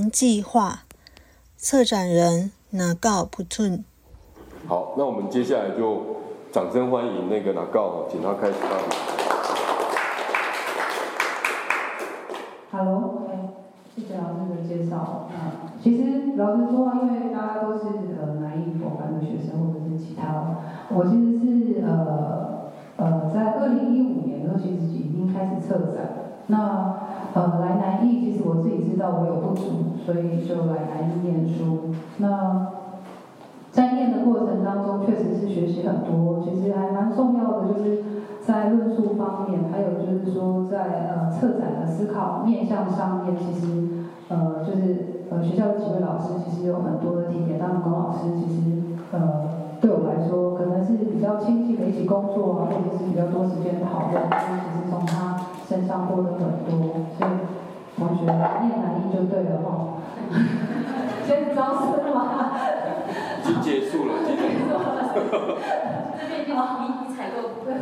原计划，策展人拿告不吞。好，那我们接下来就掌声欢迎那个拿告，请他开始发言。Hello，哎，谢谢老师的介绍。啊，其实老实说，因为大家都是呃南艺佛班的学生或者是其他，我其实是呃呃在二零一五年的时候，其实已经开始策展。那呃来南艺，其实我自己知道我有不足，所以就来南艺念书。那在念的过程当中，确实是学习很多，其实还蛮重要的，就是在论述方面，还有就是说在呃策展的思考面向上面，其实呃就是呃学校的几位老师其实有很多的提点，当然龚老师其实呃对我来说可能是比较亲近的一起工作啊，或者是比较多时间讨论，其实从他身上获得很多，所以同学念南艺就对了哈。先招生吗？已经结束了，结束了。这边就你你采购部分。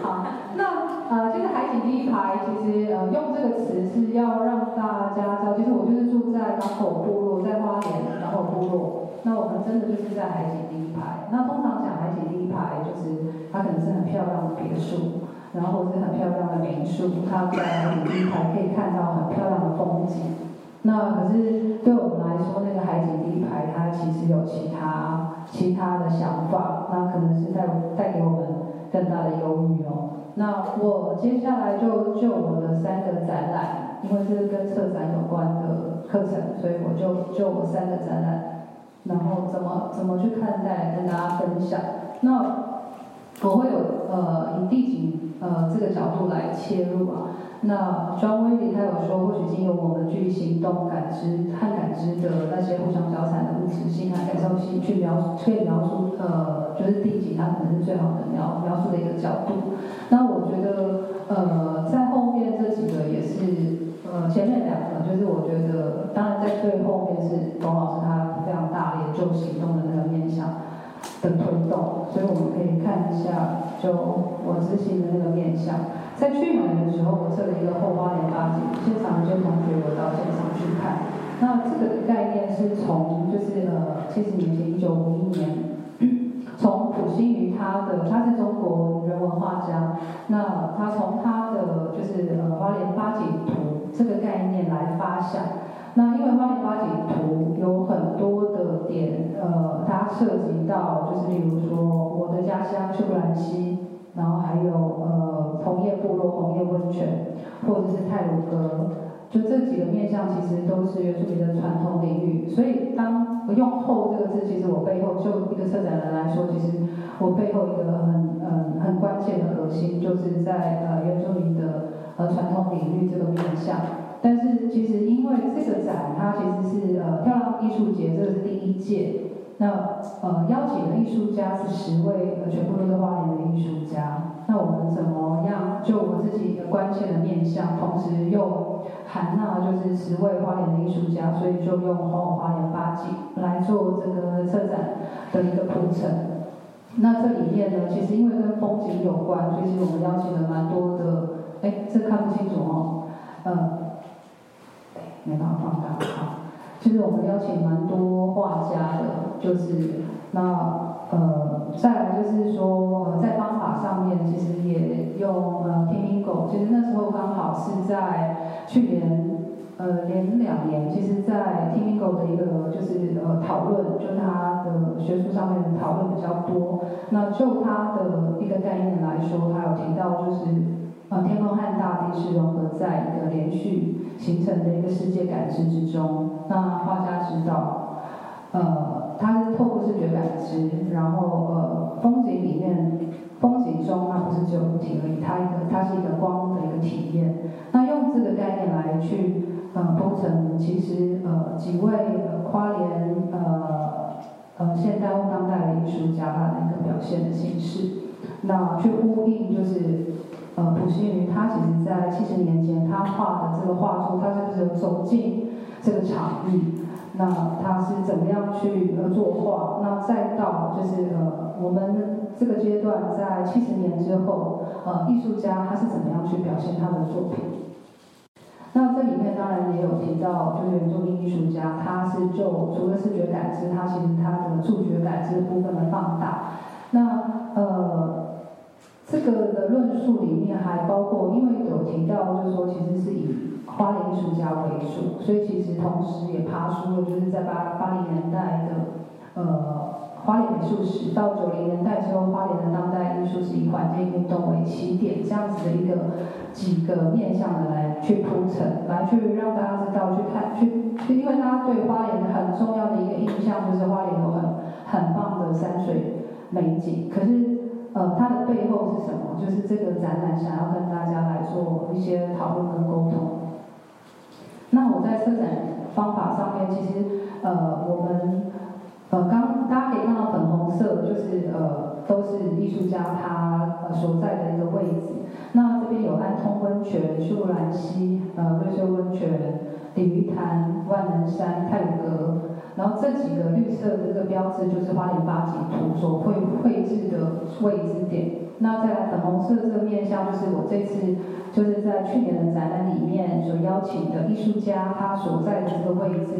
好，那呃，其实海景第一排，其实呃用这个词是要让大家知道，其实我就是住在港口部落，在花莲港口部落。那我们真的就是在海景第一排。那通常讲海景第一排，就是它可能是很漂亮的别墅，然后是很漂亮的民宿，它在海景第一排可以看到很漂亮的风景。那可是对我们来说，那个海景第一排，它其实有其他其他的想法，那可能是带带给我们更大的忧郁哦。那我接下来就就我的三个展览，因为是跟策展有关的课程，所以我就就我三个展览，然后怎么怎么去看待，跟大家分享。那我会有呃以地景呃这个角度来切入啊。那 John w a y 他有说，或许经由我们去行动、感知和感知的那些互相交缠的物质性啊感受性，去描述，可以描述呃，就是地景，它可能是最好的描描述的一个角度。那我觉得呃，在后面这几个也是呃，前面两个就是我觉得，当然在最后面是董老师他非常大力就行动的那个面向的推动，所以我们可以看一下，就我执行的那个面向。在去年的时候，我测了一个后花莲八景，现场有些同学有到现场去看。那这个概念是从就是呃七十年前一九五一年，从普心于他的他是中国人文画家，那他从他的就是呃花莲八景图这个概念来发想。那因为花莲八景图有很多的点，呃，它涉及到就是例如说我的家乡秀兰溪。然后还有呃红叶部落、红叶温泉，或者是泰鲁阁，就这几个面向其实都是原住民的传统领域。所以当用“后”这个字，其实我背后就一个策展人来说，其实我背后一个很嗯很关键的核心，就是在呃原住民的呃传统领域这个面向。但是其实因为这个展，它其实是呃漂亮艺术节，这个是第一届。那呃邀请的艺术家是十位，呃全部都是花莲的艺术家。那我们怎么样就我自己一个关切的面向，同时又含纳就是十位花莲的艺术家，所以就用红花莲八景来做这个策展的一个铺陈。那这里面呢，其实因为跟风景有关，所以其实我们邀请了蛮多的，哎，这看不清楚哦，呃，没办法放大，好。就是我们邀请蛮多画家的，就是那呃，再来就是说呃，在方法上面其实也用呃 Temingo，其实那时候刚好是在去年呃连两年，其实在 Temingo 的一个就是呃讨论，就他的学术上面的讨论比较多。那就他的一个概念来说，他有提到就是呃天空和大地是融合在一个连续形成的一个世界感知之中。那画家知道，呃，他是透过视觉感知，然后呃，风景里面，风景中它不是只有物体而已，它一个它是一个光的一个体验。那用这个概念来去呃构成，其实呃几位呃花莲呃呃现代或当代的艺术家他的一个表现的形式，那去呼应就是呃普心瑜他其实在七十年前他画的这个画作，他是不是有走进？这个场域，那他是怎么样去呃作画？那再到就是呃我们这个阶段在七十年之后，呃艺术家他是怎么样去表现他的作品？那这里面当然也有提到，就是原住民艺术家，他是就除了视觉感知，他其实他的触觉感知部分的放大。那呃，这个的论述里面还包括，因为有提到，就是说其实是以花莲艺术家为主，所以其实同时也爬出了就是在八八零年代的呃。花莲美术史到九零年代之后，花莲的当代艺术是以环境运动为起点，这样子的一个几个面向的来去铺陈，来去让大家知道去看去去，因为大家对花莲很重要的一个印象就是花莲有很很棒的山水美景，可是呃它的背后是什么？就是这个展览想要跟大家来做一些讨论跟沟通。那我在策展方法上面，其实呃我们。呃，刚大家可以看到粉红色，就是呃，都是艺术家他呃所在的一个位置。那这边有安通温泉、秀兰溪、呃瑞秀温泉、鲤鱼潭、万能山、太鲁阁，然后这几个绿色的这个标志就是花莲八景图所绘绘制的位置点。那在粉红色这个面向，就是我这次就是在去年的展览里面所邀请的艺术家他所在的这个位置。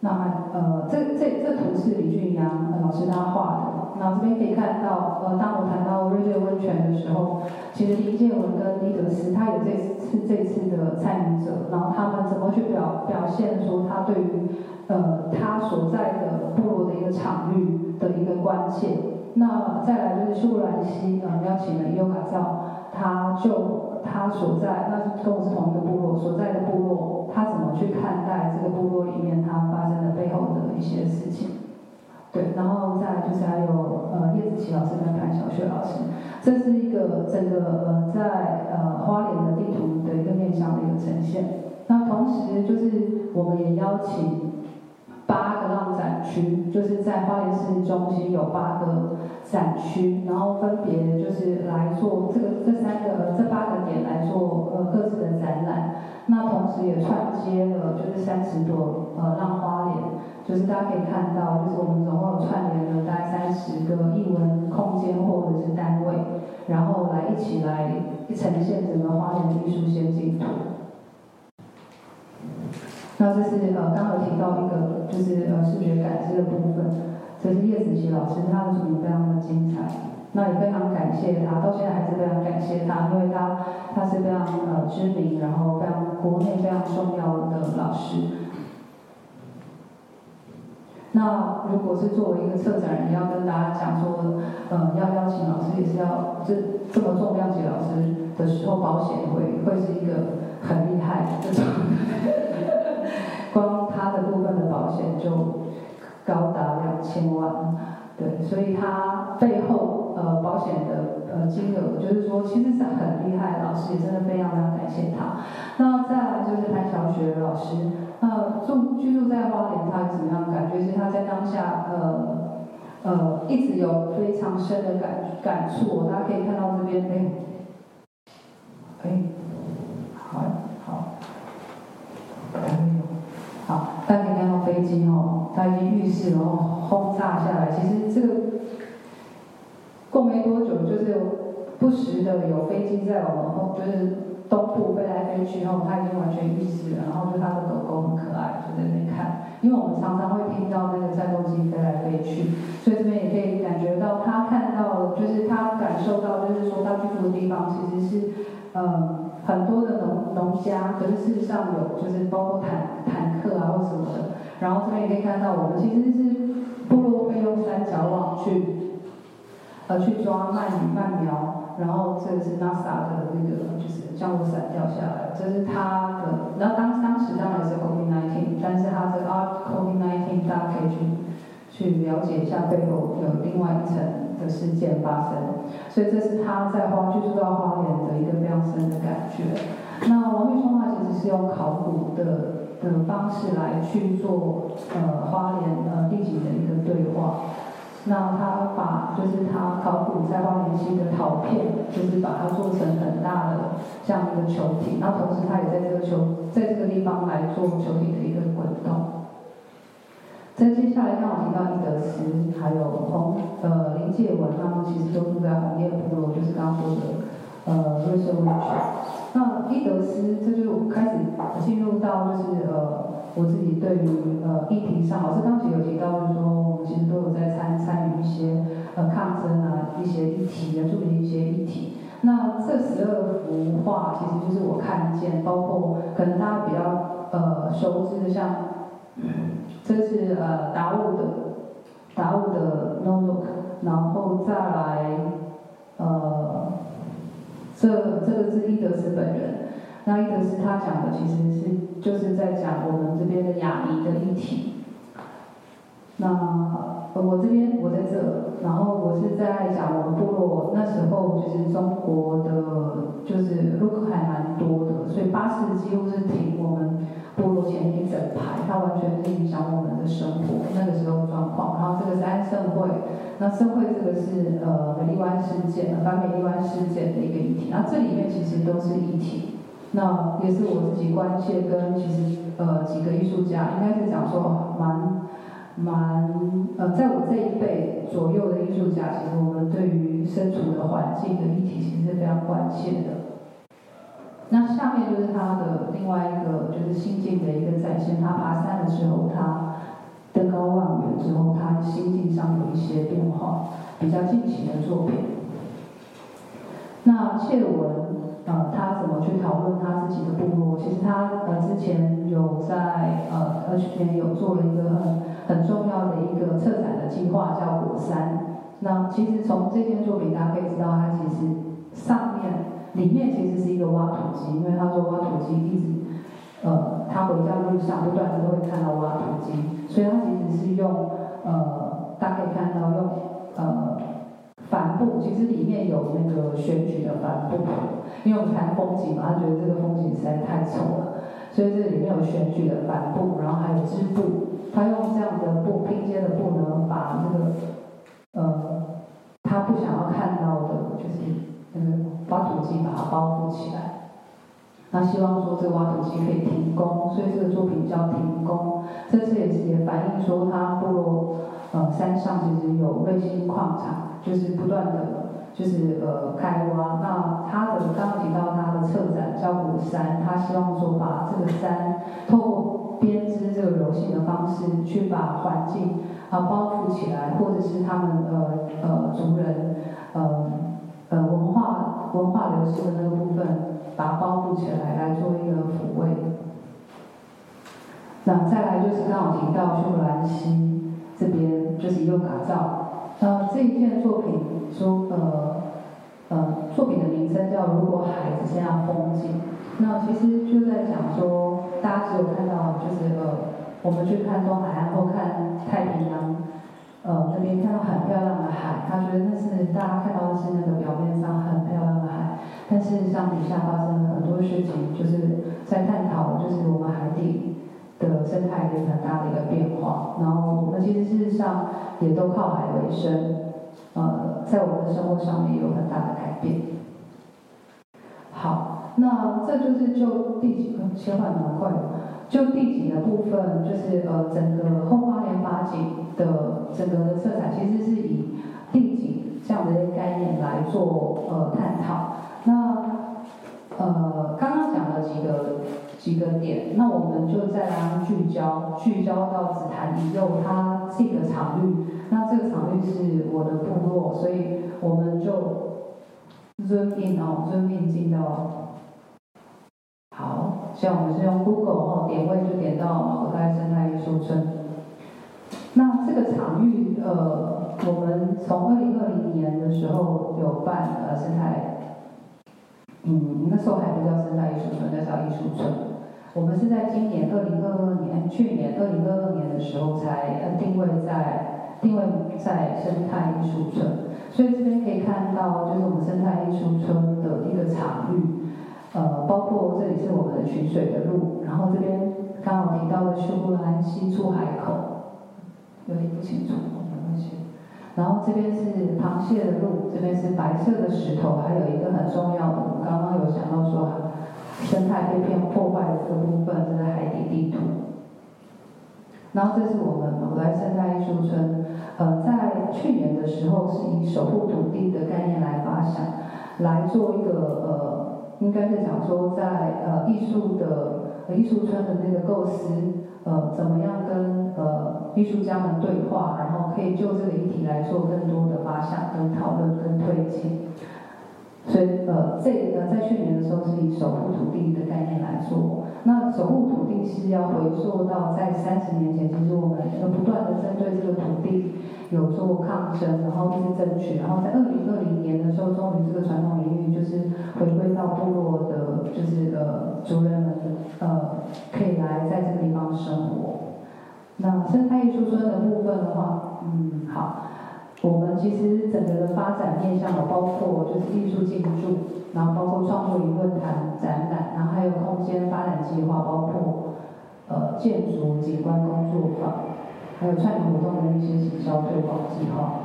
那呃，这这这图是李俊阳老师他画的。那这边可以看到，呃，当我谈到瑞瑞温泉的时候，其实林建文跟李德斯他有这次这次的参与者，然后他们怎么去表表现说他对于呃他所在的部落的一个场域的一个关切。那再来就是秀兰溪，呃，邀请了伊优卡照，他就。他所在，那是跟我是同一个部落所在的部落，他怎么去看待这个部落里面他发生的背后的一些事情？对，然后再就是还有呃叶子琪老师跟潘小雪老师，这是一个整个呃在呃花莲的地图的一个面向的一个呈现。那同时就是我们也邀请。八个浪展区，就是在花莲市中心有八个展区，然后分别就是来做这个这三个这八个点来做呃各自的展览。那同时也串接了就是三十朵呃浪花莲，就是大家可以看到，就是我们总共串联了大概三十个艺文空间或者是单位，然后来一起来呈现整个花莲的艺术先进图。那这是呃，刚刚有提到一个，就是呃视觉感知的部分，这是叶子琪老师，他的作品非常的精彩，那也非常感谢他，到现在还是非常感谢他，因为他他是非常呃知名，然后非常国内非常重要的老师。那如果是作为一个策展人，要跟大家讲说，嗯，要邀请老师也是要这这么重量级老师的时候，保险会会是一个很厉害这种。光他的部分的保险就高达两千万，对，所以他背后呃保险的呃金额，就是说其实是很厉害，老师也真的非常非常感谢他。那再来就是潘小雪老师，呃住居住在花莲，他怎么样感觉？是他在当下呃呃一直有非常深的感感触，大家可以看到这边哎，哎，好好，好，大家可以看到飞机哦，它已经预示然后轰炸下来。其实这个过没多久，就是不时的有飞机在我们后，就是东部飞来飞去然后，它已经完全预示了。然后就它的狗狗很可爱，就在那边看。因为我们常常会听到那个战斗机飞来飞去，所以这边也可以感觉到他看到，就是他感受到，就是说他居住的地方其实是，嗯。很多的农农家，可是事实上有就是包括坦坦克啊或什么的，然后这边也可以看到，我们其实是部落会用三角网去，去抓鳗鱼鳗苗，然后这个是 NASA 的那个就是降落伞掉下来，这是它的，然后当当时当然是 COVID-19，但是它这个 COVID-19 大家可以去去了解一下背后有另外一层。的事件发生，所以这是他在花居住到花莲的一个非常深的感觉。那王玉聪他其实是用考古的的方式来去做呃花莲呃地景的一个对话。那他把就是他考古在花莲溪的陶片，就是把它做成很大的这样一个球体，然后同时他也在这个球在这个地方来做球体的一个滚动。在接下来，刚好提到伊德斯，还有红呃林介文，他们其实都住在红叶部落，就是刚刚说的呃瑞穗温泉。那伊德斯，这就开始进入到就是呃我自己对于呃议题上，老师刚才有提到，就是说我们其实都有在参参与一些呃抗争啊一些议题啊，注意一些议题。那这十二幅画其实就是我看见，包括可能大家比较呃熟知的，像这是呃达悟的达悟的 No Look，然后再来呃这这个是伊德斯本人，那一个是他讲的其实是就是在讲我们这边的雅尼的议题。那我这边我在这，然后我是在讲我们部落那时候就是中国的就是路还蛮多的，所以巴士几乎是停我们部落前一整排，它完全是影响我们的生活那个时候状况。然后这个是安盛会，那盛会这个是呃美丽湾事件，反美丽湾事件的一个议题。那这里面其实都是议题，那也是我自己关切跟其实呃几个艺术家应该是讲说蛮。蛮呃，在我这一辈左右的艺术家，其实我们对于身处的环境的议题，其实是非常关切的。那下面就是他的另外一个，就是心境的一个展现。他爬山的时候，他登高望远之后，他心境上有一些变化，比较近期的作品。那切文。呃，他怎么去讨论他自己的部落？其实他呃之前有在呃呃去年有做了一个很很重要的一个策展的计划，叫火山。那其实从这件作品大家可以知道，它其实上面里面其实是一个挖土机，因为他说挖土机一直呃他回家的路上不断的都会看到挖土机，所以他其实是用呃大家可以看到用呃。帆布其实里面有那个选举的帆布，因为我们谈风景嘛，他觉得这个风景实在太丑了，所以这里面有选举的帆布，然后还有织布，他用这样的布拼接的布呢，把那个呃他不想要看到的，就是那个挖土机把它包覆起来，他希望说这个挖土机可以停工，所以这个作品叫停工，这次也是也反映说他部落呃山上其实有卫星矿场。就是不断的，就是呃开挖。那他的刚刚提到他的策展叫古山，他希望说把这个山透过编织这个柔性的方式，去把环境啊包覆起来，或者是他们呃呃族人呃呃文化文化流失的那个部分，把它包覆起来，来做一个抚慰。那再来就是刚好提到修兰西这边，就是用打造。呃，这一件作品说，呃，呃，作品的名称叫《如果海只剩下风景》。那其实就在讲说，大家只有看到就是呃，我们去看东海岸或看太平洋，呃，那边看到很漂亮的海，他觉得那是大家看到的是那个表面上很漂亮的海，但事实上底下发生了很多事情，就是在探讨就是我们海底。的生态有很大的一个变化，然后我们其实事实上也都靠海为生，呃，在我们的生活上面有很大的改变。好，那这就是就地景切换蛮快的，就地景的部分，就是呃整个后花莲八景的整个的色彩，其实是以地景这样的一个概念来做呃探讨。那呃刚刚讲了几个。几个点，那我们就再来聚焦，聚焦到紫檀以右它这个场域。那这个场域是我的部落，所以我们就 zoom in 哦，zoom in 进到。好，像我们是用 Google 哦，点位就点到马格代生态艺术村。那这个场域，呃，我们从二零二零年的时候有办呃生态，嗯，那时候还不叫生态艺术村，那叫艺术村。我们是在今年二零二二年，去年二零二二年的时候才定位在定位在生态艺术村，所以这边可以看到就是我们生态艺术村的一个场域，呃，包括这里是我们的取水的路，然后这边刚好提到的修布兰溪出海口，有点不清楚，没关系。然后这边是螃蟹的路，这边是白色的石头，还有一个很重要的，我们刚刚有想到说。生态被片破坏的这个部分，这是海底地图。然后这是我们古代生态艺术村，呃，在去年的时候是以守护土地的概念来发想，来做一个呃应该是讲说在呃艺术的艺术村的那个构思，呃怎么样跟呃艺术家们对话，然后可以就这个议题来做更多的发想、跟讨论、跟推进。所以呃这个在去年的时候是以守护土地的概念来做。那守护土地是要回溯到在三十年前，其实我们呃不断的针对这个土地有做抗争，然后一直争取，然后在二零二零年的时候，终于这个传统领域就是回归到部落的，就是呃族人们呃可以来在这个地方生活。那生态艺术村的部分的话，嗯好，我们其实整个的发展面向有包括就是艺术进驻。然后包括创作营论坛、展览，然后还有空间发展计划，包括呃建筑景观工作坊，还有串联活动的一些行销推广计划。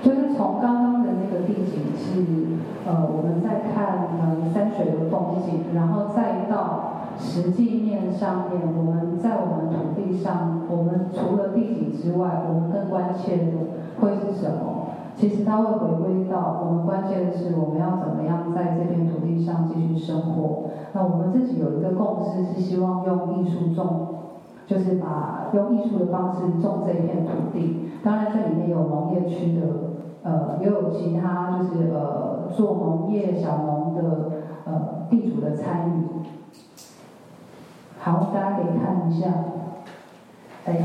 就是从刚刚的那个地景是呃我们在看呃山水的风景，然后再到实际面上面，我们在我们土地上，我们除了地景之外，我们更关切的会是什么？其实它会回归到我们关键的是，我们要怎么样在这片土地上继续生活。那我们自己有一个共识，是希望用艺术种，就是把用艺术的方式种这片土地。当然，这里面有农业区的，呃，也有其他就是呃做农业小农的呃地主的参与。好，大家可以看一下，哎。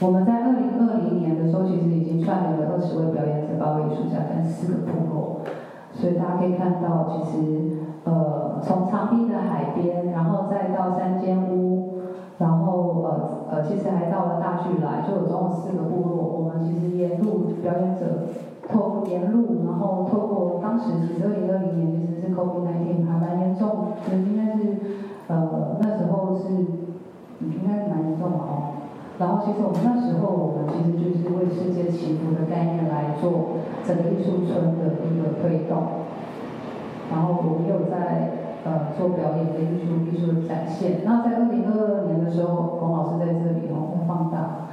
我们在二零二零年的时候，其实已经串联了二十位表演者、八位艺术家跟四个部落，所以大家可以看到，其实呃，从长滨的海边，然后再到三间屋，然后呃呃，其实还到了大巨来，就有总共四个部落。我们其实沿路表演者透过沿路，然后透过当时其实二零二零年其实是 COVID-19 还蛮严重，应该是呃那时候是应该蛮严重的哦。然后，其实我们那时候，我们其实就是为世界祈福的概念来做整个艺术村的一个推动。然后我们有在呃做表演的艺术艺术的展现。那在二零二二年的时候，龚老师在这里哦，放大。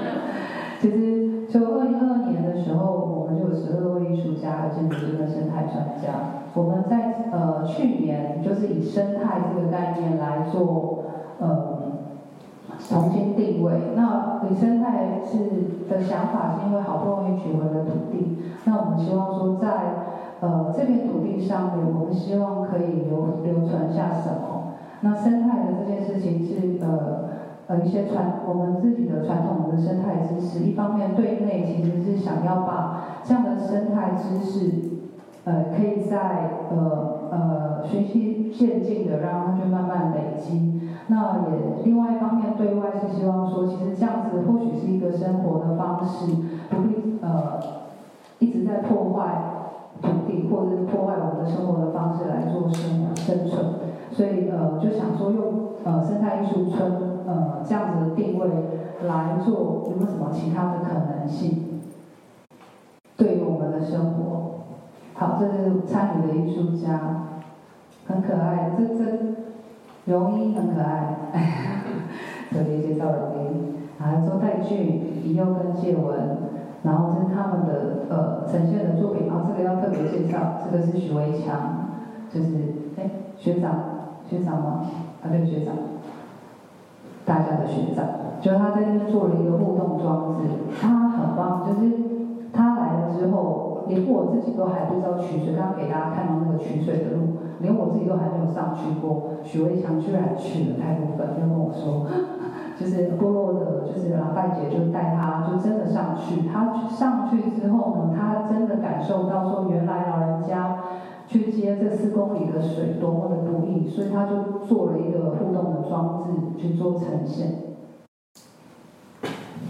其实就二零二二年的时候，我们就有十二位艺术家和建筑师跟生态专家。我们在呃去年就是以生态这个概念来做呃。重新定位。那以生态是的想法是因为好不容易取回了土地，那我们希望说在呃这片土地上面，我们希望可以留留存下什么？那生态的这件事情是呃呃一些传我们自己的传统的生态知识，一方面对内其实是想要把这样的生态知识呃可以在呃呃循序渐进的让它去慢慢累积。那也另外一方面对外是希望说，其实这样子或许是一个生活的方式，不必呃一直在破坏土地或者是破坏我们的生活的方式来做生生存，所以呃就想说用呃生态艺术村呃这样子的定位来做，有没有什么其他的可能性？对于我们的生活，好，这是参与的艺术家，很可爱，这这。容音很可爱，特别介绍容音，还有周泰俊、李佑跟谢文，然后这是他们的呃呈现的作品啊，这个要特别介绍，这个是许维强，就是哎学长学长吗？啊对学长，大家的学长，就他在那边做了一个互动装置，他很棒，就是他来了之后，连我自己都还不知道取水，刚刚给大家看到那个取水的路。连我自己都还没有上去过，许维强居然去了太部分，就跟我说，就是部落的，就是老拜姐就带他，就真的上去。他上去之后呢，他真的感受到说，原来老人家去接这四公里的水多么的不易，所以他就做了一个互动的装置去做呈现。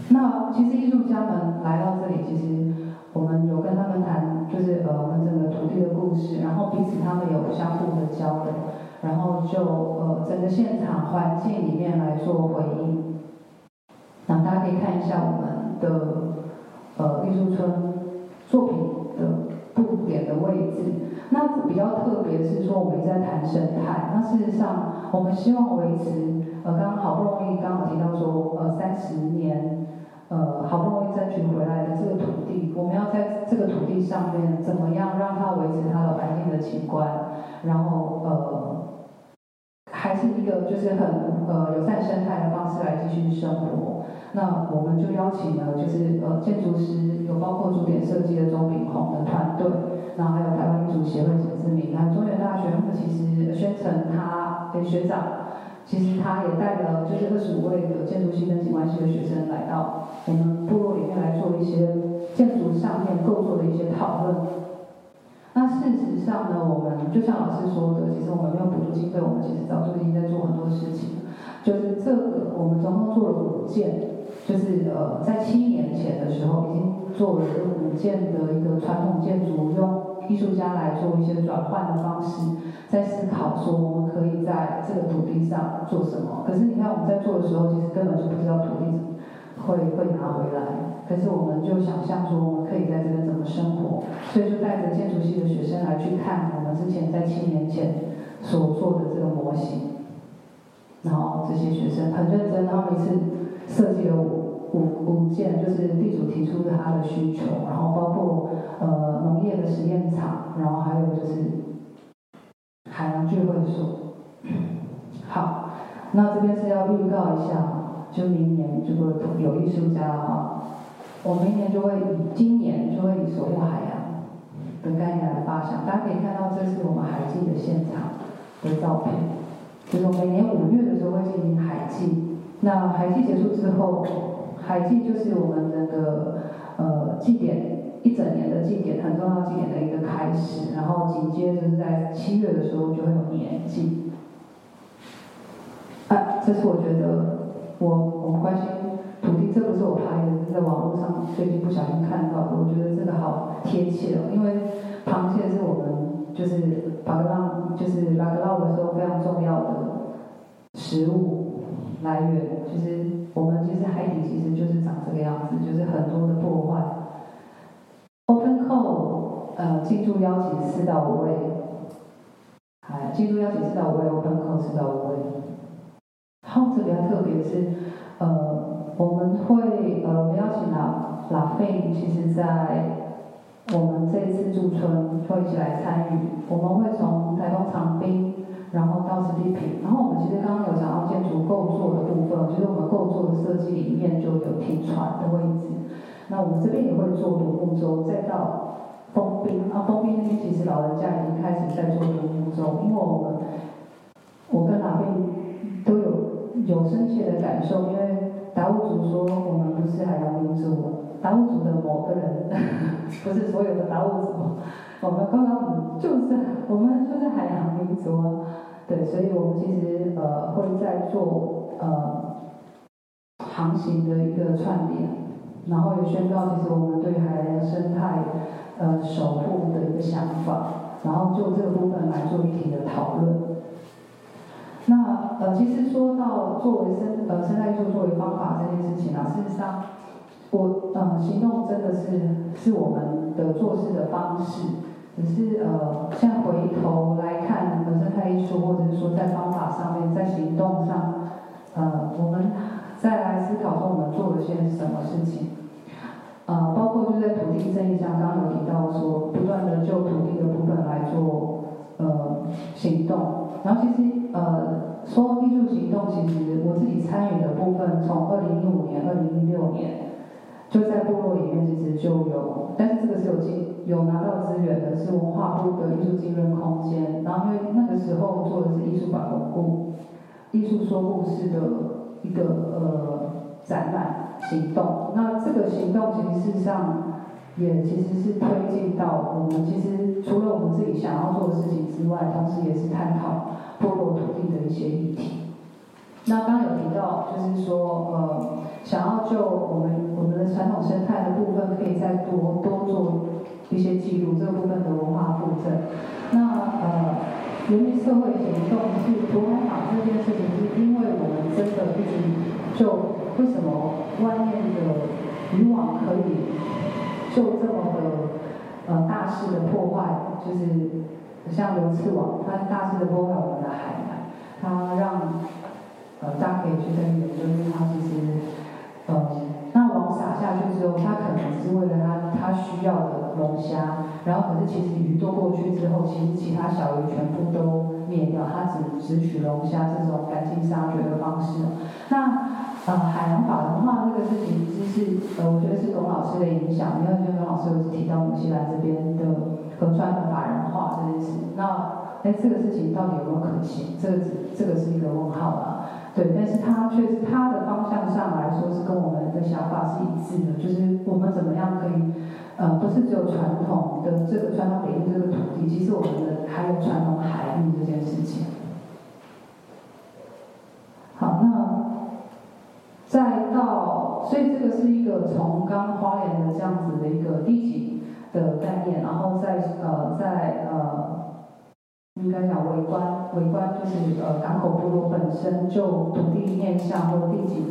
那其实艺术家们来到这里，其实。我们有跟他们谈，就是呃我们整个土地的故事，然后彼此他们有相互的交流，然后就呃整个现场环境里面来做回应。那大家可以看一下我们的呃艺术村作品的布点的位置。那比较特别是说，我们在谈生态。那事实上，我们希望维持呃刚刚好不容易刚刚提到说呃三十年。呃好不容易争取回来的这个土地，我们要在这个土地上面怎么样让它维持它的环境的景观，然后呃还是一个就是很呃友善生态的方式来继续生活。那我们就邀请了就是呃建筑师，有包括主点设计的周炳宏的团队，然后还有台湾艺术协会陈志明，还有中原大学，他们其实宣成他跟学长。其实他也带了就是二十五位的建筑系跟景观系的学生来到我们部落里面来做一些建筑上面构作的一些讨论。那事实上呢，我们就像老师说的，其实我们没有补助经费，我们其实早就已经在做很多事情。就是这个，我们总共做了五件，就是呃，在七年前的时候已经做了五件的一个传统建筑，用艺术家来做一些转换的方式。在思考说我们可以在这个土地上做什么，可是你看我们在做的时候，其实根本就不知道土地会会拿回来。可是我们就想象说我们可以在这边怎么生活，所以就带着建筑系的学生来去看我们之前在七年前所做的这个模型。然后这些学生很认真，他们一次设计了五五五件，就是地主提出他的需求，然后包括呃农业的实验场，然后还有就是。海洋聚会所，好，那这边是要预告一下，就明年如果有艺术家的话，我明年就会以今年就会以守护海洋的概念来发想。大家可以看到，这是我们海祭的现场的照片，就是每年五月的时候会进行海祭。那海祭结束之后，海祭就是我们那个呃祭典。一整年的祭典，很重要祭典的一个开始，然后紧接着在七月的时候就会有年祭。啊，这是我觉得我我们关心土地，这不是我拍的，是在网络上最近不小心看到的。我觉得这个好贴切哦，因为螃蟹是我们就是巴格浪就是拉格浪的时候非常重要的食物来源。其实我们其实海底其实就是长这个样子，就是很多的破坏。Open call，呃，进驻邀请四到五位，哎，进驻邀请四到五位，Open call 四到五位。好，这比较特别是，呃，我们会呃邀请了拉菲，其实在我们这一次驻村会一起来参与。我们会从台东长滨，然后到实地坪，然后我们其实刚刚有讲到建筑构作的部分，就是我们构作的设计里面就有停船的位置。那我们这边也会做独木舟，再到封冰啊，封冰那边其实老人家已经开始在做独木舟，因为我们我跟哪边都有有深切的感受，因为达悟族说我们不是海洋民族，达悟族的某个人，不是所有的达悟族，我们刚刚就是我们就是海洋民族，对，所以我们其实呃会在做呃航行的一个串联。然后也宣告，其实我们对海洋生态，呃，守护的一个想法，然后就这个部分来做一体的讨论。那呃，其实说到作为生呃生态艺术作为方法这件事情啊，事实上，我呃行动真的是是我们的做事的方式，只是呃现在回头来看，呃生态艺术或者是说在方法上面，在行动上，呃我们。再来思考说我们做了些什么事情，呃，包括就在土地正义上，刚刚有提到说，不断的就土地的部分来做呃行动。然后其实呃说艺术行动，其实我自己参与的部分，从二零一五年、二零一六年就在部落里面其实就有，但是这个是有进有拿到资源的，是文化部的艺术浸润空间。然后因为那个时候做的是艺术馆巩固，艺术说故事的。一个呃展览行动，那这个行动其实事实上也其实是推进到我们其实除了我们自己想要做的事情之外，同时也是探讨部落土地的一些议题。那刚有提到，就是说呃想要就我们我们的传统生态的部分，可以再多多做一些记录这个部分的文化附赠。那呃。人民社会行动是土海法这件事情，是因为我们真的毕竟就为什么外面的渔网可以就这么的呃大肆的破坏，就是像流刺网，它大肆的破坏我们的海洋，它让呃大家可以去跟研究，因为它其实呃网撒它需要的龙虾，然后可是其实鱼多过去之后，其实其他小鱼全部都灭掉，它只只取龙虾这种赶尽杀绝的方式。那呃海洋法的话，这个事情其实是呃我觉得是董老师的影响，因为就董老师有提到纽西兰这边的河川的法人化这件事，那哎这个事情到底有没有可行？这个这个是一个问号啊。对，但是它确实它的方向上来说是跟我们的想法是一致的，就是我们怎么样可以，呃，不是只有传统的这个传统北域这个土地，其实我们的还有传统海域这件事情。好，那再到，所以这个是一个从刚花莲的这样子的一个地级的概念，然后再呃在呃。应该讲围观，围观就是呃港口部落本身就土地面向或地景，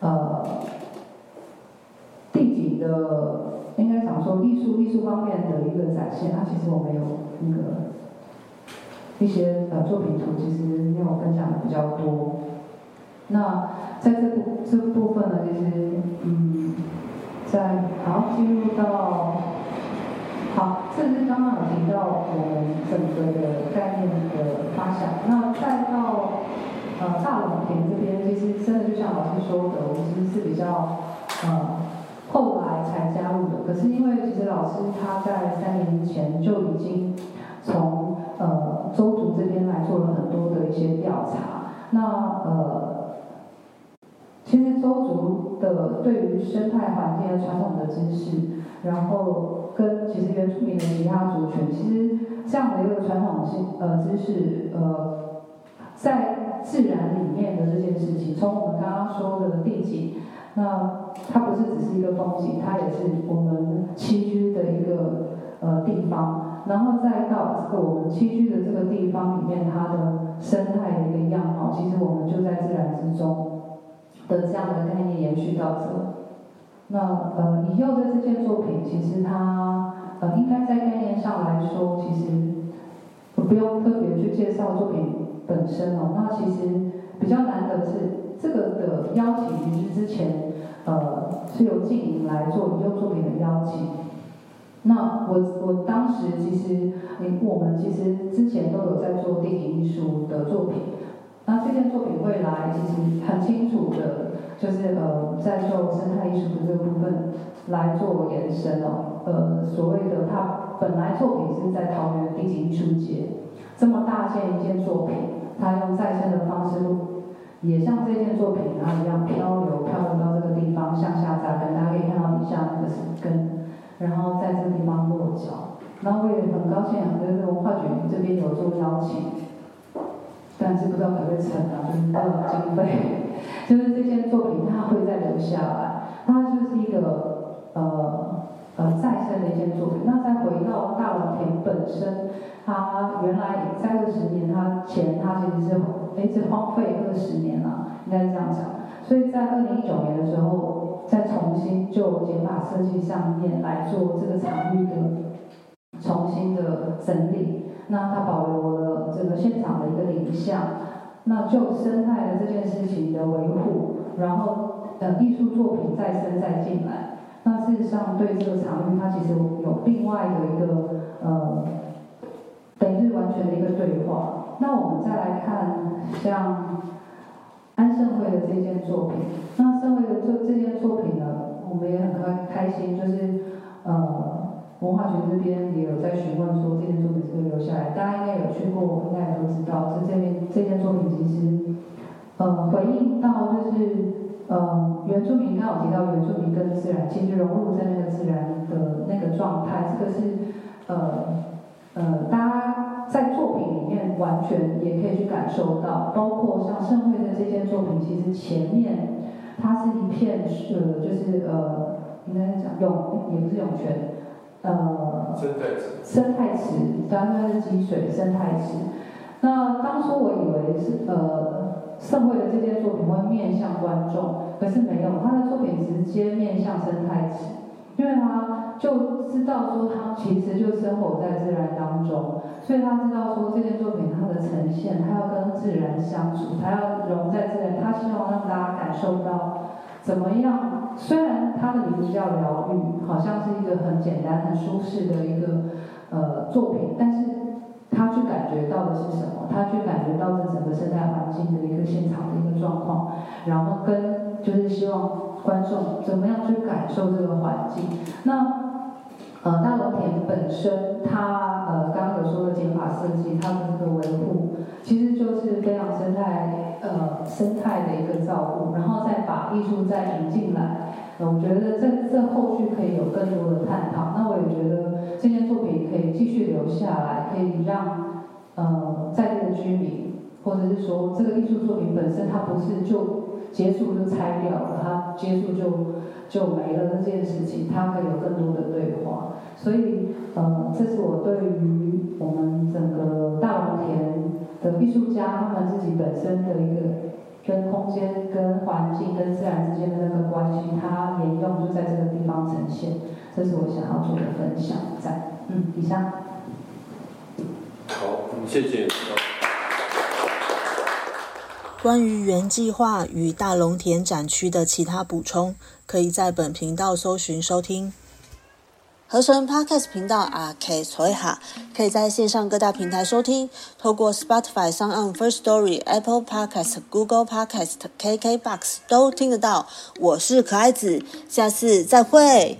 呃地景的应该讲说艺术艺术方面的一个展现，那其实我们有那个一些呃作品图，其实没有分享的比较多。那在这部这部分呢，其实嗯，在好进入到。好，这是刚刚有提到我们整个的概念的发想。那再到呃大龙田这边，其实真的就像老师说的，我们其实是比较呃后来才加入的。可是因为其实老师他在三年前就已经从呃周族这边来做了很多的一些调查。那呃，其实周族的对于生态环境的传统的知识。然后跟其实原住民的其他族群，其实这样的一个传统性呃知识呃，在自然里面的这件事情，从我们刚刚说的地景，那它不是只是一个风景，它也是我们栖居的一个呃地方，然后再到这个我们栖居的这个地方里面，它的生态的一个样貌，其实我们就在自然之中的这样的概念延续到这。那呃，以后的这件作品，其实它呃，应该在概念上来说，其实不用特别去介绍作品本身哦。那其实比较难得是这个的邀请，其实之前呃是由静莹来做以后作品的邀请。那我我当时其实，我们其实之前都有在做电影艺术的作品。那这件作品未来，其实很清楚的，就是呃，在做生态艺术的这个部分来做延伸哦。呃，所谓的它本来作品是在桃园地景艺术节，这么大件一件作品，它用再生的方式，也像这件作品它一样漂流，漂流到这个地方向下扎根，大家可以看到底下那个是根，然后在这个地方落脚。然后我也很高兴啊，就是文化局这边有做邀请。但是不知道可不可以成啊，就是没有经费。就是这件作品它会再留下来，它就是一个呃呃再生的一件作品。那再回到大龙田本身，它原来在二十年它前它其实是一直荒废二十年了，应该是这样讲。所以在二零一九年的时候，再重新就减法设计上面来做这个场域的重新的整理。那它保留了这个现场的一个影像，那就生态的这件事情的维护，然后呃艺术作品再生再进来，那事实上对这个场域它其实有另外的一个呃，等于是完全的一个对话。那我们再来看像安盛会的这件作品，那盛会的这这件作品呢，我们也很开开心，就是呃。文化局这边也有在询问说这件作品是不是留下来，大家应该有去过，应该也都知道，这这边这件作品其实，呃，回应到就是呃原住民，刚有提到原住民跟自然其实融入在那个自然的那个状态，这个是呃呃大家在作品里面完全也可以去感受到，包括像盛会的这件作品，其实前面它是一片呃就是呃应该讲涌也不是涌泉。呃，生态池，生态池，当然是积水生态池。那当初我以为是呃，盛会的这件作品会面向观众，可是没有，他的作品直接面向生态池，因为他就知道说他其实就生活在自然当中，所以他知道说这件作品它的呈现，他要跟自然相处，他要融在自然，他希望让大家感受到。怎么样？虽然它的名字叫疗愈，好像是一个很简单、很舒适的一个呃作品，但是他去感觉到的是什么？他去感觉到这整个生态环境的一个现场的一个状况，然后跟就是希望观众怎么样去感受这个环境。那呃，大农田本身，它呃刚刚有说的减法设计，它的这个维护，其实就是非常生态呃生态的一个照顾，然后再把艺术再引进来，我觉得这这后续可以有更多的探讨。那我也觉得这件作品可以继续留下来，可以让呃在地的居民，或者是说这个艺术作品本身，它不是就结束就拆掉了，它结束就。就没了这件事情，它可以有更多的对话，所以呃，这是我对于我们整个大龙田的艺术家他们自己本身的一个跟空间、跟环境、跟自然之间的那个关系，它沿用就在这个地方呈现，这是我想要做的分享，在嗯，以上。好，谢谢。关于原计划与大龙田展区的其他补充，可以在本频道搜寻收听。合成 Podcast 频道啊，K 所以哈，可以在线上各大平台收听，透过 Spotify、s o n First Story、Apple Podcast、Google Podcast、KKBox 都听得到。我是可爱子，下次再会。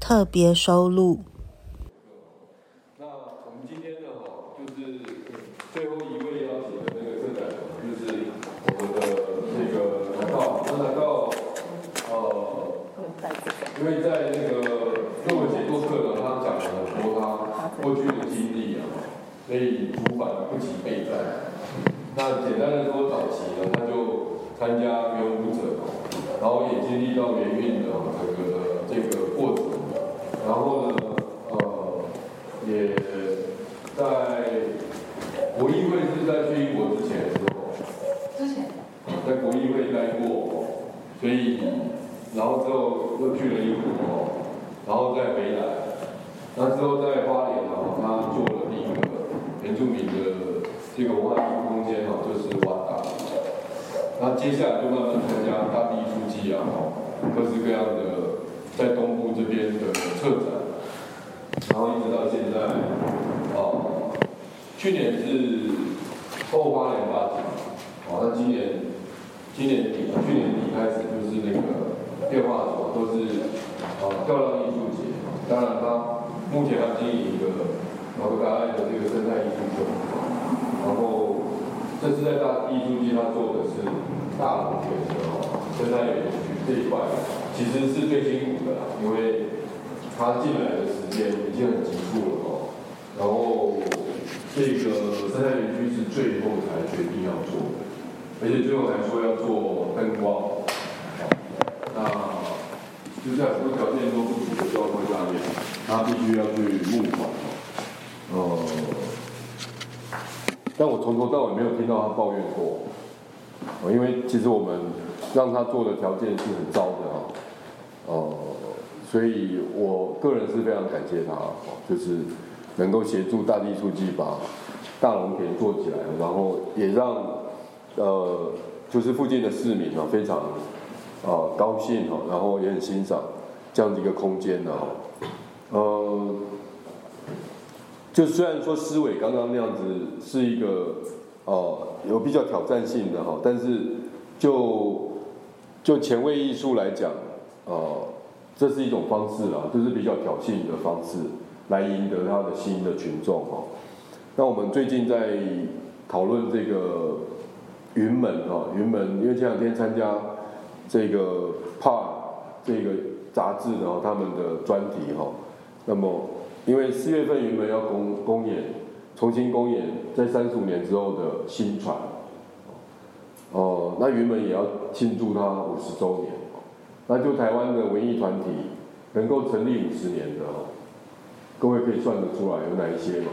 特别收录。们今天呢，哈，就是最后一位邀请的那个策展，就是我们的这个南道。那南道，呃，因为在那个跟我写作课呢，他讲了很多他过去的经历啊，所以主板不及备战。那简单的说，早期呢，他就参加原舞者，然后也经历到联运的整个这个过程。然后呢，呃，也在国议会是在去英国之前的时候，之前，在国议会待过，所以，然后之后又去了英国，然后再回来，那之后在花莲呢，他做了第一个原住民的这个文化空间哈，就是瓦达，那接下来就慢慢参加大地艺术季啊，各式各样的。在东部这边的策展，然后一直到现在，啊，去年是后花莲发展，哦，那今年今年底去年底开始就是那个电话所都是啊漂亮艺术节，当然他目前要经营一个马格达爱的这个生态艺术节，然后这次在大艺术节他做的是大龙田的哦生态园区这一块。其实是最辛苦的啦，因为他进来的时间已经很急促了哦。然后这个生态园区是最后才决定要做的，而且最后还说要做灯光。那就在很多条件都不足的状况下面，他必须要去募款哦。呃，但我从头到尾没有听到他抱怨过，因为其实我们让他做的条件是很糟的啊。呃，所以我个人是非常感谢他，就是能够协助大地书记把大龙田做起来，然后也让呃就是附近的市民啊非常啊高兴哦，然后也很欣赏这样的一个空间呢，呃，就虽然说思伟刚刚那样子是一个哦有比较挑战性的哈，但是就就前卫艺术来讲。呃，这是一种方式啦，这是比较挑衅的方式，来赢得他的新的群众哈。那我们最近在讨论这个云门哈，云门，因为前两天参加这个帕这个杂志然后他们的专题哈，那么因为四月份云门要公公演，重新公演在三十五年之后的新传，哦，那云门也要庆祝它五十周年。那就台湾的文艺团体能够成立五十年的哦，各位可以算得出来有哪一些吗？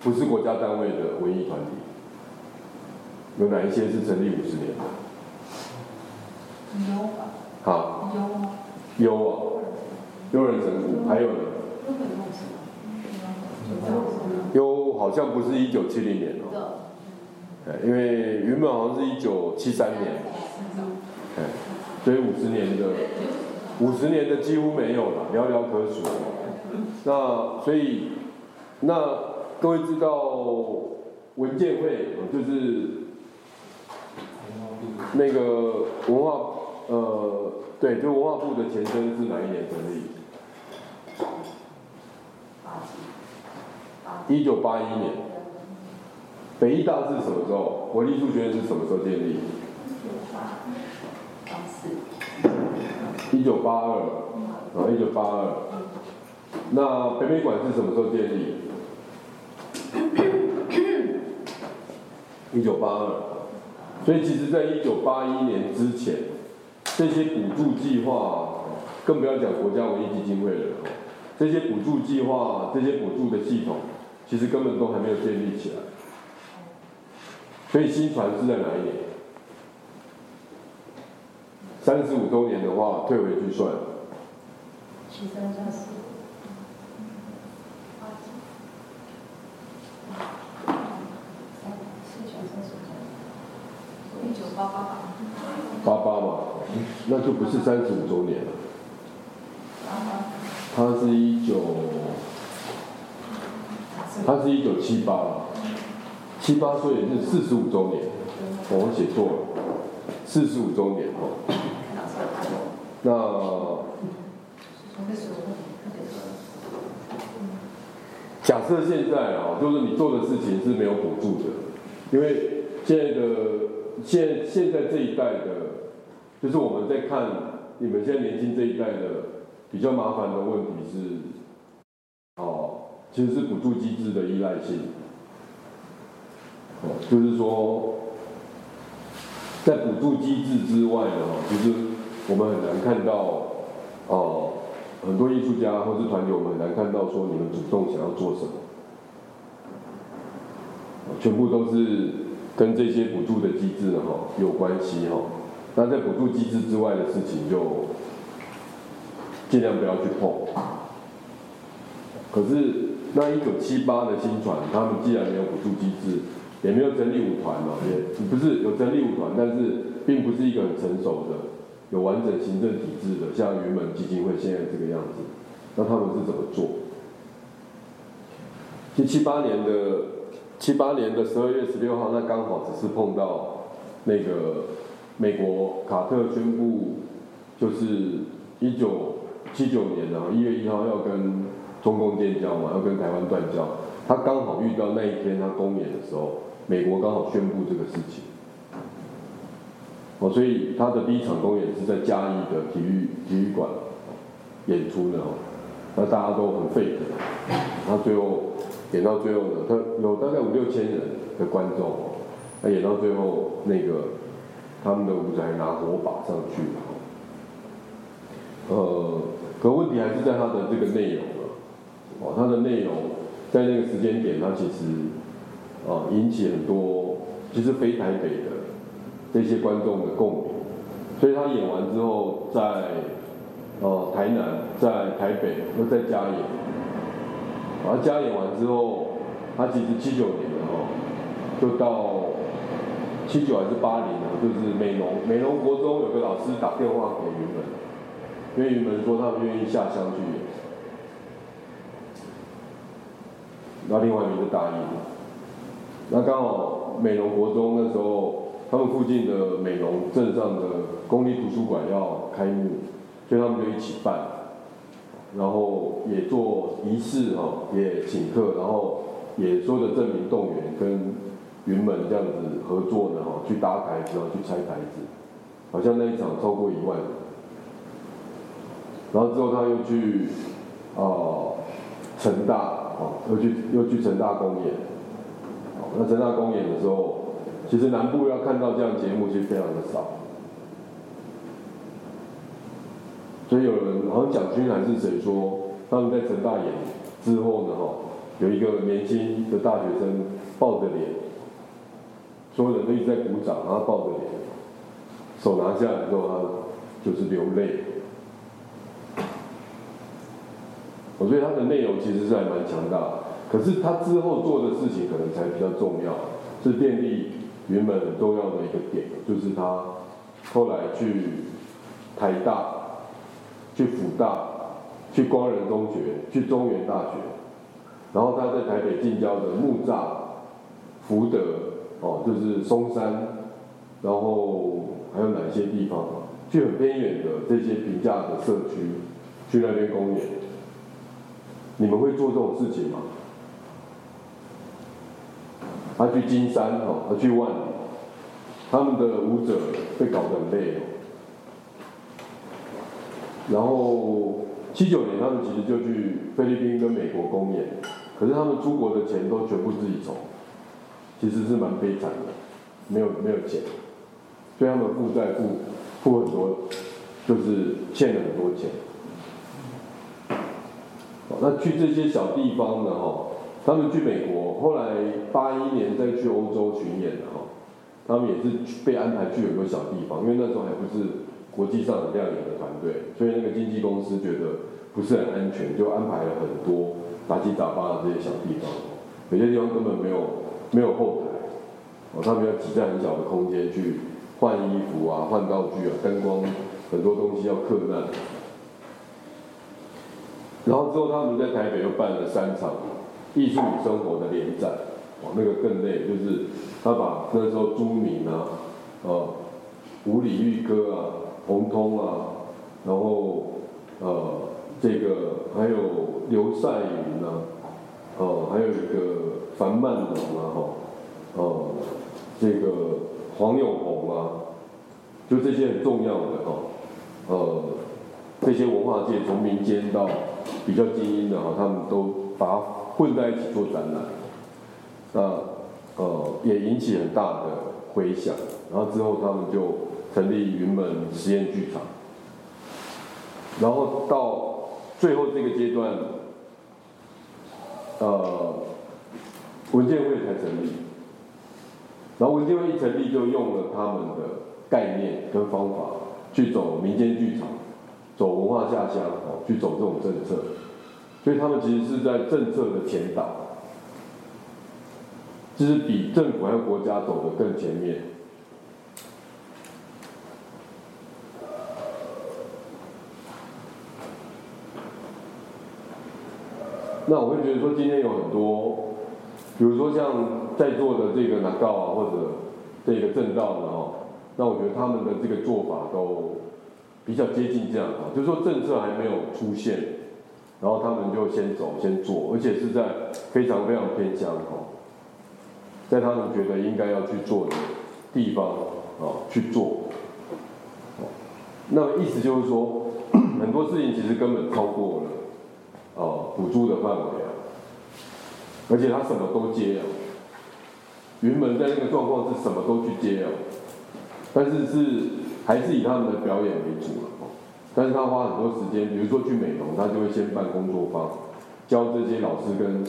不是国家单位的文艺团体，有哪一些是成立五十年的？有吧？好。有啊？有啊。古，还有呢？有好像不是一九七零年哦，哎，因为原本好像是一九七三年，哎，所以五十年的五十年的几乎没有了，寥寥可数。那所以那各位知道文件会就是那个文化呃对，就文化部的前身是哪一年成立？一九八一年，北艺大是什么时候？国立数学院是什么时候建立？一九八二，啊，一九八二。那北美馆是什么时候建立？一九八二。所以其实，在一九八一年之前，这些补助计划，更不要讲国家文艺基金会了。这些补助计划，这些补助的系统。其实根本都还没有建立起来，所以新船是在哪一年？三十五周年的话，退回去算。七三加四。八八。八八嘛，那就不是三十五周年了。他是一九。他是一九七八，七八岁是四十五周年，我写错了，四十五周年哦。那假设现在啊，就是你做的事情是没有补助的，因为现在的现现在这一代的，就是我们在看你们现在年轻这一代的比较麻烦的问题是。哦其实是补助机制的依赖性，哦，就是说，在补助机制之外呢，其实我们很难看到，哦，很多艺术家或是团体，我们很难看到说你们主动想要做什么，全部都是跟这些补助的机制哈有关系哈。那在补助机制之外的事情，就尽量不要去碰。可是。那一九七八的新船，他们既然没有补助机制，也没有成立舞团嘛，也不是有成立舞团，但是并不是一个很成熟的、有完整行政体制的，像云门基金会现在这个样子。那他们是怎么做？就七八年的七八年的十二月十六号，那刚好只是碰到那个美国卡特宣布，就是一九七九年然后一月一号要跟。中共建交嘛，要跟台湾断交，他刚好遇到那一天他公演的时候，美国刚好宣布这个事情，哦，所以他的第一场公演是在嘉义的体育体育馆演出的哦，那大家都很沸腾，他最后演到最后呢，他有大概五六千人的观众哦，他演到最后那个他们的舞者还拿火把上去，呃，可问题还是在他的这个内容。哦，他的内容在那个时间点，他其实啊引起很多其实非台北的这些观众的共鸣，所以他演完之后，在呃台南、在台北又在家演，然后加演完之后，他其实七九年的哦，就到七九还是八零啊，就是美浓美浓国中有个老师打电话给云门，因为云门说他们愿意下乡去演。那另外一个就答应了。那刚好美容国中那时候，他们附近的美容镇上的公立图书馆要开幕，所以他们就一起办，然后也做仪式哈，也请客，然后也说的证明动员跟云门这样子合作的哈，去搭台子，然后去拆台子，好像那一场超过一万。然后之后他又去啊成大。哦，又去又去成大公演，哦，那成大公演的时候，其实南部要看到这样节目其实非常的少，所以有人好像蒋勋还是谁说，他们在成大演之后呢，哈，有一个年轻的大学生抱着脸，所有人都一直在鼓掌，然后抱着脸，手拿下来之后，他就是流泪。我觉得他的内容其实是还蛮强大。可是他之后做的事情可能才比较重要，是电力原本很重要的一个点，就是他后来去台大、去辅大、去光仁中学、去中原大学，然后他在台北近郊的木栅、福德，哦，就是松山，然后还有哪些地方，去很偏远的这些平价的社区，去那边公演。你们会做这种事情吗？他去金山哦，他去万里，他们的舞者被搞得很累哦。然后七九年他们其实就去菲律宾跟美国公演，可是他们出国的钱都全部自己筹，其实是蛮悲惨的，没有没有钱，所以他们负债负负很多，就是欠了很多钱。那去这些小地方的？哈，他们去美国，后来八一年再去欧洲巡演的哈，他们也是被安排去很多小地方，因为那时候还不是国际上很亮眼的团队，所以那个经纪公司觉得不是很安全，就安排了很多杂七杂八的这些小地方，有些地方根本没有没有后台，哦，他们要挤在很小的空间去换衣服啊、换道具啊、灯光很多东西要克难。然后之后，他们在台北又办了三场艺术与生活的联展，哦，那个更累，就是他把那时候朱明啊，呃，五里玉歌啊，洪通啊，然后呃，这个还有刘赛云啊，哦，还有一个樊曼龙啊，哈，哦，这个黄永红啊，就这些很重要的哈，呃，这些文化界从民间到比较精英的哈，他们都把它混在一起做展览，那呃也引起很大的回响，然后之后他们就成立云门实验剧场，然后到最后这个阶段，呃文件会才成立，然后文件会一成立就用了他们的概念跟方法去走民间剧场。走文化下乡哦，去走这种政策，所以他们其实是在政策的前导，就是比政府还有国家走得更前面。那我会觉得说，今天有很多，比如说像在座的这个南告啊，或者这个正道的哦，那我觉得他们的这个做法都。比较接近这样啊，就是说政策还没有出现，然后他们就先走先做，而且是在非常非常偏乡哈，在他们觉得应该要去做的地方啊去做，那么意思就是说，很多事情其实根本超过了哦补助的范围啊，而且他什么都接啊，云门在那个状况是什么都去接啊，但是是。还是以他们的表演为主了哦，但是他花很多时间，比如说去美容，他就会先办工作坊，教这些老师跟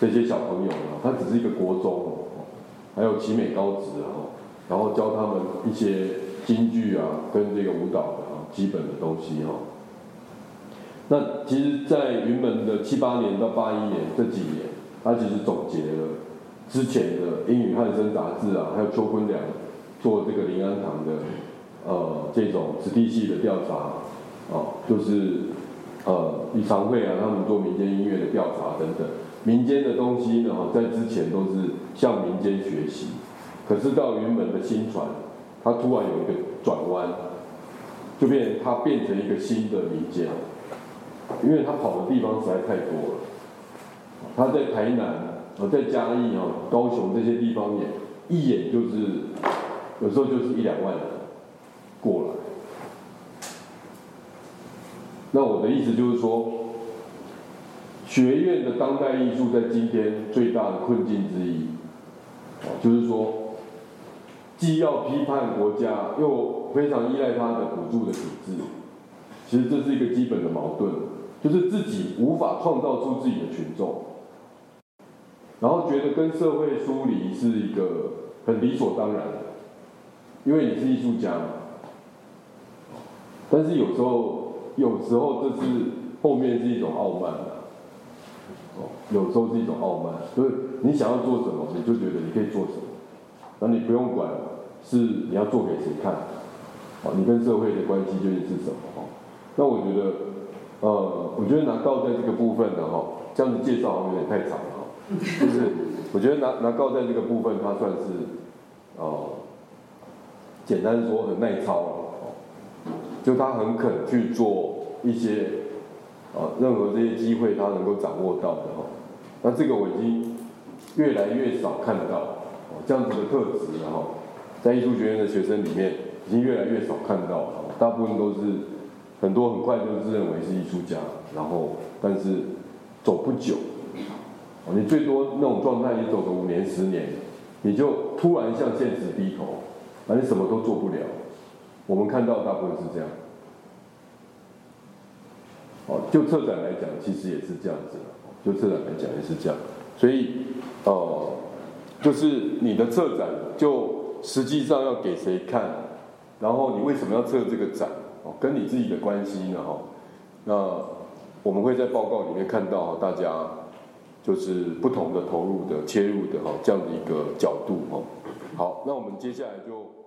这些小朋友啊，他只是一个国中哦，还有奇美高职啊，然后教他们一些京剧啊跟这个舞蹈的啊基本的东西哈。那其实，在云门的七八年到八一年这几年，他其实总结了之前的《英语汉声》杂志啊，还有邱坤良做这个临安堂的。呃，这种子弟系的调查，哦，就是呃，李长会啊，他们做民间音乐的调查等等，民间的东西呢，在之前都是向民间学习，可是到云门的新传，它突然有一个转弯，就变它变成一个新的民间，因为他跑的地方实在太多了，他在台南，呃，在嘉义啊、高雄这些地方演，一演就是有时候就是一两万人。过来，那我的意思就是说，学院的当代艺术在今天最大的困境之一，就是说，既要批判国家，又非常依赖他的补助的体制，其实这是一个基本的矛盾，就是自己无法创造出自己的群众，然后觉得跟社会疏离是一个很理所当然的，因为你是艺术家。嘛。但是有时候，有时候这是后面是一种傲慢哦，有时候是一种傲慢，就是你想要做什么，你就觉得你可以做什么，那你不用管是你要做给谁看，哦，你跟社会的关系究竟是什么？哦，那我觉得，呃，我觉得拿告在这个部分的哈，这样子介绍好像有点太长了哈，就是我觉得拿拿告在这个部分，它算是，哦，简单说很耐操了，就他很肯去做一些。啊，任何这些机会他能够掌握到的哈，那这个我已经越来越少看到哦，这样子的特质哈，在艺术学院的学生里面已经越来越少看到了，大部分都是很多很快就自认为是艺术家，然后但是走不久，你最多那种状态你走个五年十年，你就突然向现实低头，而你什么都做不了，我们看到大部分是这样。哦，就策展来讲，其实也是这样子就策展来讲也是这样，所以，呃，就是你的策展，就实际上要给谁看，然后你为什么要策这个展？哦，跟你自己的关系呢？哈，那我们会在报告里面看到大家就是不同的投入的切入的哈这样的一个角度哈。好，那我们接下来就。